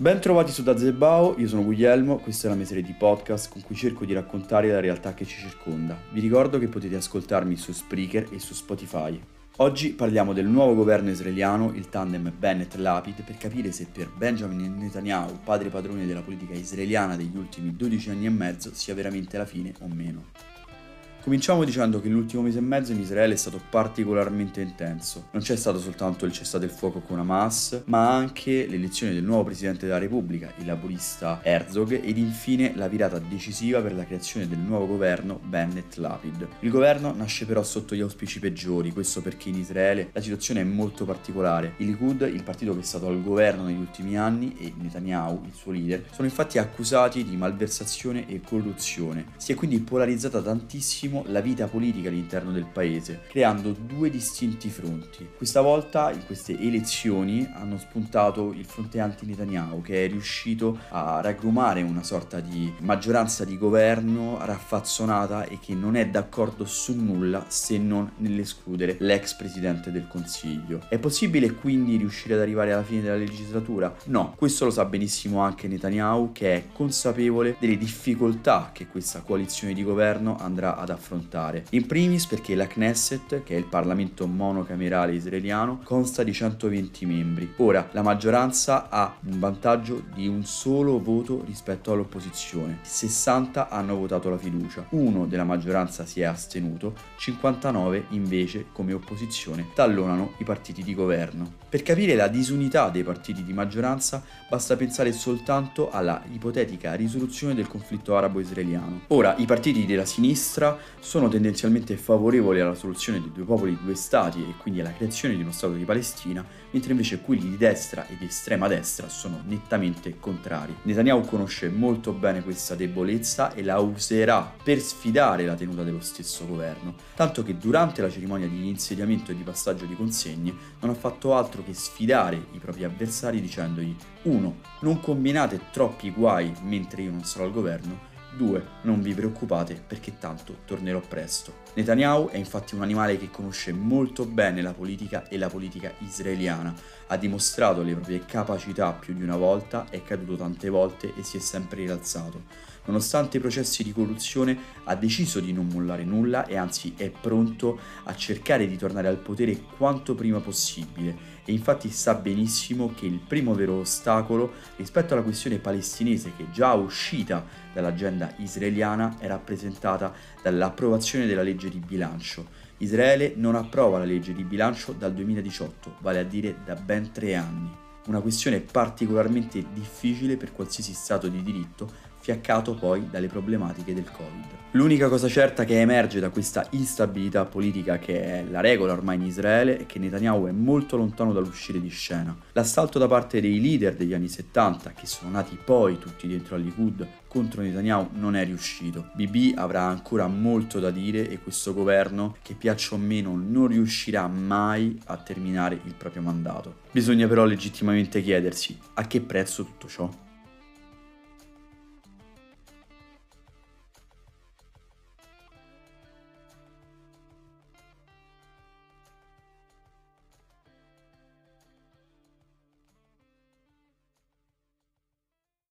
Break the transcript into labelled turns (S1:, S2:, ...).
S1: Ben trovati su Dazebao, io sono Guglielmo, questa è la mia serie di podcast con cui cerco di raccontare la realtà che ci circonda. Vi ricordo che potete ascoltarmi su Spreaker e su Spotify. Oggi parliamo del nuovo governo israeliano, il tandem Bennett-Lapid, per capire se per Benjamin Netanyahu, padre padrone della politica israeliana degli ultimi 12 anni e mezzo, sia veramente la fine o meno. Cominciamo dicendo che l'ultimo mese e mezzo in Israele è stato particolarmente intenso. Non c'è stato soltanto il cessate il fuoco con Hamas, ma anche l'elezione del nuovo presidente della Repubblica, il laburista Herzog, ed infine la virata decisiva per la creazione del nuovo governo Bennett-Lapid. Il governo nasce però sotto gli auspici peggiori, questo perché in Israele la situazione è molto particolare. Il Likud, il partito che è stato al governo negli ultimi anni, e Netanyahu, il suo leader, sono infatti accusati di malversazione e corruzione. Si è quindi polarizzata tantissimo tantissimo la vita politica all'interno del paese, creando due distinti fronti. Questa volta in queste elezioni hanno spuntato il fronte anti-Netanyahu che è riuscito a raggrumare una sorta di maggioranza di governo raffazzonata e che non è d'accordo su nulla se non nell'escludere l'ex presidente del Consiglio. È possibile quindi riuscire ad arrivare alla fine della legislatura? No, questo lo sa benissimo anche Netanyahu che è consapevole delle difficoltà che questa coalizione di governo andrà ad affrontare affrontare. In primis perché la Knesset, che è il Parlamento monocamerale israeliano, consta di 120 membri. Ora, la maggioranza ha un vantaggio di un solo voto rispetto all'opposizione. 60 hanno votato la fiducia, uno della maggioranza si è astenuto, 59 invece come opposizione tallonano i partiti di governo. Per capire la disunità dei partiti di maggioranza basta pensare soltanto alla ipotetica risoluzione del conflitto arabo-israeliano. Ora, i partiti della sinistra sono tendenzialmente favorevoli alla soluzione dei due popoli, due stati e quindi alla creazione di uno Stato di Palestina, mentre invece quelli di destra e di estrema destra sono nettamente contrari. Netanyahu conosce molto bene questa debolezza e la userà per sfidare la tenuta dello stesso governo, tanto che durante la cerimonia di insediamento e di passaggio di consegne non ha fatto altro che sfidare i propri avversari dicendogli 1. Non combinate troppi guai mentre io non sarò al governo 2. Non vi preoccupate perché tanto tornerò presto. Netanyahu è infatti un animale che conosce molto bene la politica e la politica israeliana. Ha dimostrato le proprie capacità più di una volta, è caduto tante volte e si è sempre rialzato. Nonostante i processi di corruzione ha deciso di non mollare nulla e anzi è pronto a cercare di tornare al potere quanto prima possibile e infatti sa benissimo che il primo vero ostacolo rispetto alla questione palestinese che già uscita dall'agenda israeliana è rappresentata dall'approvazione della legge di bilancio. Israele non approva la legge di bilancio dal 2018, vale a dire da ben tre anni. Una questione particolarmente difficile per qualsiasi Stato di diritto fiaccato poi dalle problematiche del Covid. L'unica cosa certa che emerge da questa instabilità politica che è la regola ormai in Israele è che Netanyahu è molto lontano dall'uscire di scena. L'assalto da parte dei leader degli anni 70, che sono nati poi tutti dentro al Likud, contro Netanyahu non è riuscito. Bibi avrà ancora molto da dire e questo governo, che piaccia o meno, non riuscirà mai a terminare il proprio mandato. Bisogna però legittimamente chiedersi a che prezzo tutto ciò.